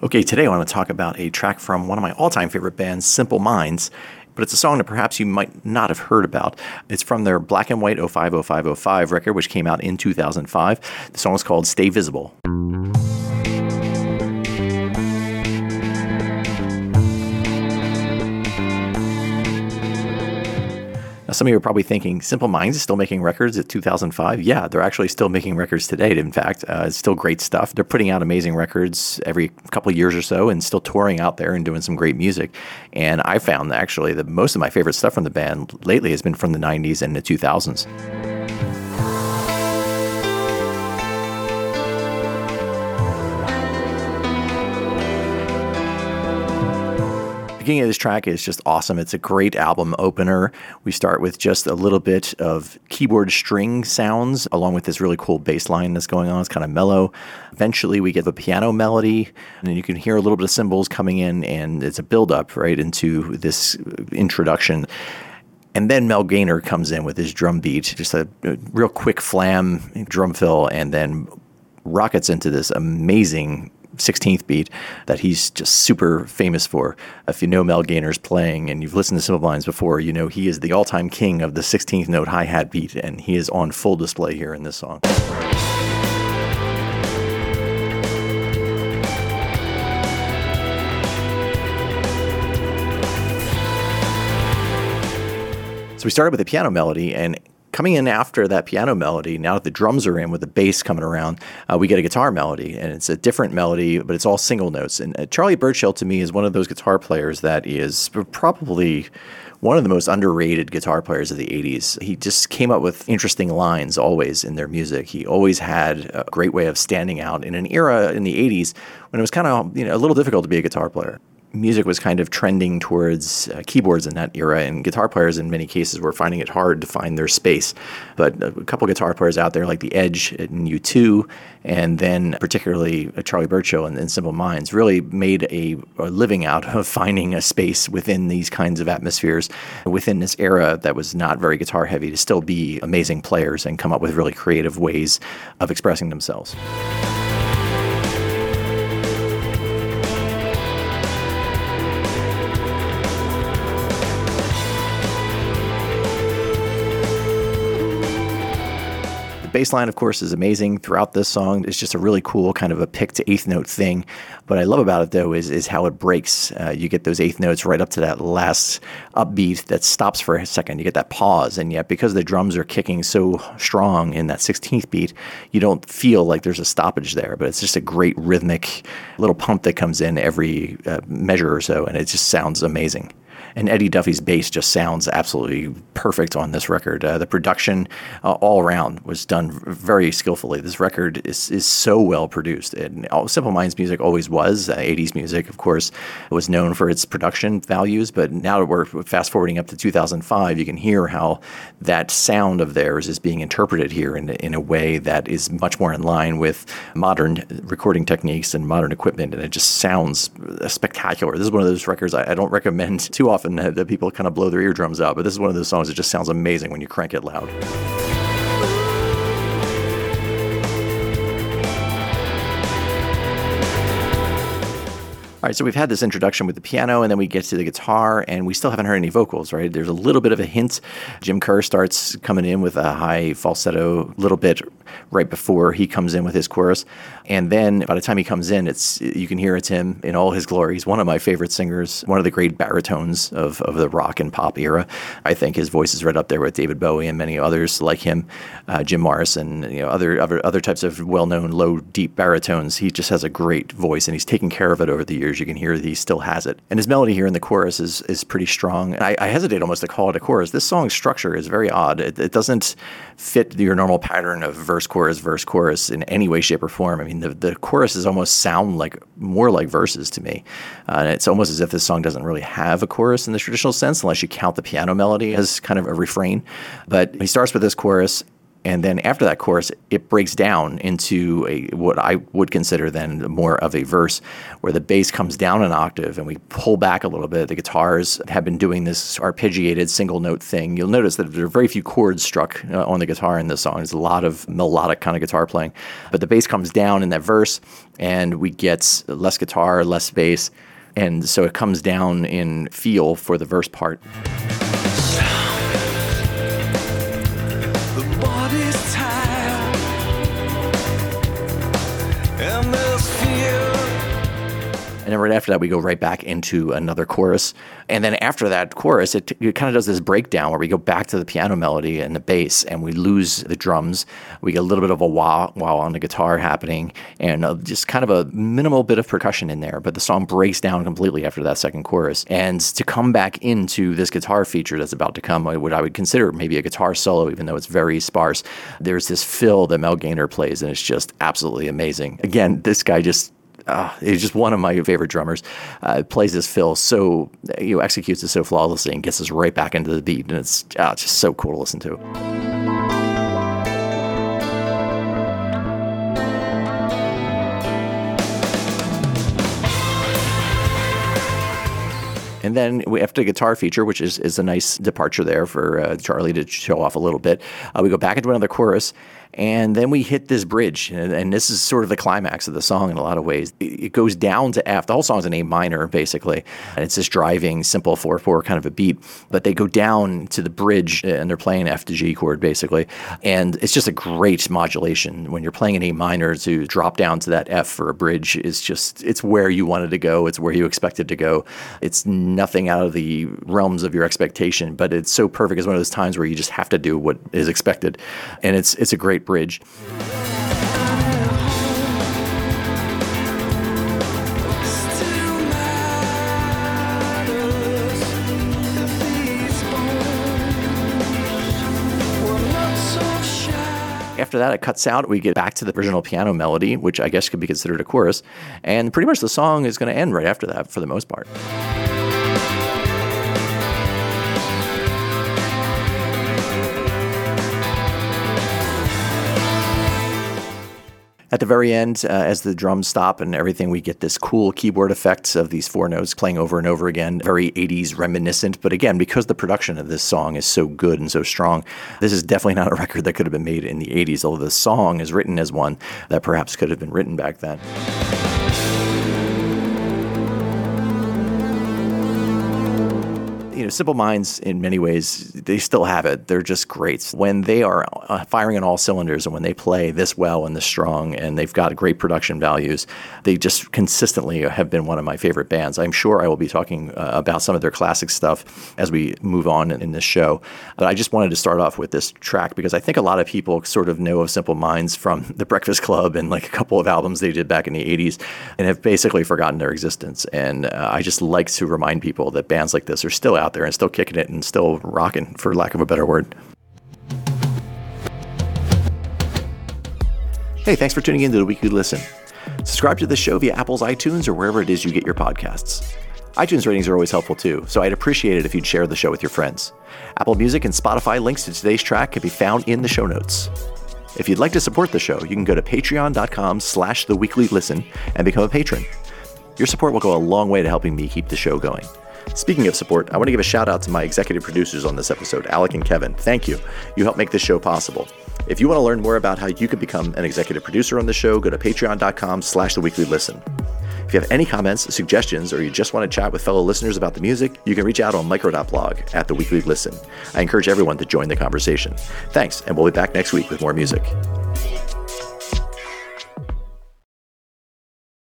Okay, today I want to talk about a track from one of my all time favorite bands, Simple Minds. But it's a song that perhaps you might not have heard about. It's from their Black and White 050505 record, which came out in 2005. The song is called Stay Visible. Now, some of you are probably thinking, Simple Minds is still making records at 2005. Yeah, they're actually still making records today. In fact, uh, it's still great stuff. They're putting out amazing records every couple of years or so and still touring out there and doing some great music. And I found actually that most of my favorite stuff from the band lately has been from the 90s and the 2000s. Of this track is just awesome. It's a great album opener. We start with just a little bit of keyboard string sounds along with this really cool bass line that's going on. It's kind of mellow. Eventually, we get the piano melody, and you can hear a little bit of cymbals coming in, and it's a build up right into this introduction. And then Mel Gaynor comes in with his drum beat, just a, a real quick flam drum fill, and then rockets into this amazing 16th beat that he's just super famous for. If you know Mel Gaynor's playing and you've listened to Simple Minds before, you know he is the all time king of the 16th note hi hat beat, and he is on full display here in this song. So we started with a piano melody, and coming in after that piano melody, now that the drums are in with the bass coming around, uh, we get a guitar melody, and it's a different melody, but it's all single notes. And uh, Charlie Burchill, to me, is one of those guitar players that is probably one of the most underrated guitar players of the 80s. He just came up with interesting lines always in their music. He always had a great way of standing out in an era in the 80s when it was kind of you know a little difficult to be a guitar player music was kind of trending towards uh, keyboards in that era, and guitar players in many cases were finding it hard to find their space. But a couple guitar players out there, like the Edge and U2, and then particularly uh, Charlie Burchill and, and Simple Minds, really made a, a, living out of finding a space within these kinds of atmospheres, within this era that was not very guitar heavy, to still be amazing players and come up with really creative ways of expressing themselves. Bass line, of course, is amazing throughout this song. It's just a really cool kind of a pick to eighth note thing. What I love about it, though, is, is how it breaks. Uh, you get those eighth notes right up to that last upbeat that stops for a second. You get that pause. And yet, because the drums are kicking so strong in that 16th beat, you don't feel like there's a stoppage there. But it's just a great rhythmic little pump that comes in every uh, measure or so. And it just sounds amazing and Eddie Duffy's bass just sounds absolutely perfect on this record. Uh, the production uh, all around was done very skillfully. This record is, is so well produced. And Simple Minds music always was. Uh, 80s music, of course, was known for its production values, but now that we're fast forwarding up to 2005, you can hear how that sound of theirs is being interpreted here in, in a way that is much more in line with modern recording techniques and modern equipment, and it just sounds spectacular. This is one of those records I, I don't recommend too often that, that people kind of blow their eardrums out, but this is one of those songs that just sounds amazing when you crank it loud. All right, so we've had this introduction with the piano, and then we get to the guitar, and we still haven't heard any vocals, right? There's a little bit of a hint. Jim Kerr starts coming in with a high falsetto, little bit right before he comes in with his chorus, and then by the time he comes in, it's you can hear it's him in all his glory. He's one of my favorite singers, one of the great baritones of, of the rock and pop era. I think his voice is right up there with David Bowie and many others like him, uh, Jim Morrison, you know, other other other types of well-known low deep baritones. He just has a great voice, and he's taken care of it over the years years, you can hear he still has it. And his melody here in the chorus is is pretty strong. I, I hesitate almost to call it a chorus. This song's structure is very odd. It, it doesn't fit your normal pattern of verse, chorus, verse, chorus in any way, shape, or form. I mean, the, the choruses almost sound like more like verses to me. Uh, and it's almost as if this song doesn't really have a chorus in the traditional sense, unless you count the piano melody as kind of a refrain. But he starts with this chorus And then after that chorus, it breaks down into a what I would consider then more of a verse where the bass comes down an octave and we pull back a little bit. The guitars have been doing this arpeggiated single note thing. You'll notice that there are very few chords struck uh, on the guitar in this song. There's a lot of melodic kind of guitar playing. But the bass comes down in that verse and we get less guitar, less bass. And so it comes down in feel for the verse part. bodies. And then right after that, we go right back into another chorus. And then after that chorus, it, it kind of does this breakdown where we go back to the piano melody and the bass, and we lose the drums. We get a little bit of a wah wah on the guitar happening, and uh, just kind of a minimal bit of percussion in there. But the song breaks down completely after that second chorus. And to come back into this guitar feature that's about to come, what I would consider maybe a guitar solo, even though it's very sparse, there's this fill that Mel Gaynor plays, and it's just absolutely amazing. Again, this guy just uh, he's just one of my favorite drummers. Uh, plays this fill so you know executes it so flawlessly and gets us right back into the beat, and it's uh, just so cool to listen to. Then we have the guitar feature, which is, is a nice departure there for uh, Charlie to show off a little bit. Uh, we go back into another chorus, and then we hit this bridge, and, and, this is sort of the climax of the song in a lot of ways. It, it goes down to F. The whole song's in A minor, basically, and it's this driving, simple 4 4 kind of a beat. But they go down to the bridge, and they're playing F to G chord, basically. And it's just a great modulation. When you're playing in A minor, to drop down to that F for a bridge is just, it's where you wanted to go, it's where you expected to go. It's nothing out of the realms of your expectation, but it's so perfect. It's one of those times where you just have to do what is expected. And it's, it's a Great Bridge. After that, it cuts out. We get back to the original piano melody, which I guess could be considered a chorus. And pretty much the song is going to end right after that for the most part. At the very end, uh, as the drums stop and everything, we get this cool keyboard effects of these four notes playing over and over again, very 80s reminiscent. But again, because the production of this song is so good and so strong, this is definitely not a record that could have been made in the 80s, although the song is written as one that perhaps could have been written back then. Know, Simple Minds, in many ways, they still have it. They're just great. When they are uh, firing on all cylinders and when they play this well and this strong and they've got great production values, they just consistently have been one of my favorite bands. I'm sure I will be talking uh, about some of their classic stuff as we move on in, in this show. But I just wanted to start off with this track because I think a lot of people sort of know of Simple Minds from The Breakfast Club and like a couple of albums they did back in the 80s and have basically forgotten their existence. And uh, I just like to remind people that bands like this are still out out there and still kicking it and still rocking, for lack of a better word. Hey, thanks for tuning in to the Weekly Listen. Subscribe to the show via Apple's iTunes or wherever it is you get your podcasts. iTunes ratings are always helpful too, so I'd appreciate it if you'd share the show with your friends. Apple Music and Spotify links to today's track can be found in the show notes. If you'd like to support the show, you can go to patreon.com slash the weekly listen and become a patron. Your support will go a long way to helping me keep the show going. Speaking of support, I want to give a shout out to my executive producers on this episode, Alec and Kevin. Thank you. You help make this show possible. If you want to learn more about how you can become an executive producer on the show, go to patreon.com slash the weekly listen. If you have any comments, suggestions, or you just want to chat with fellow listeners about the music, you can reach out on micro.blog at the weekly listen. I encourage everyone to join the conversation. Thanks, and we'll be back next week with more music.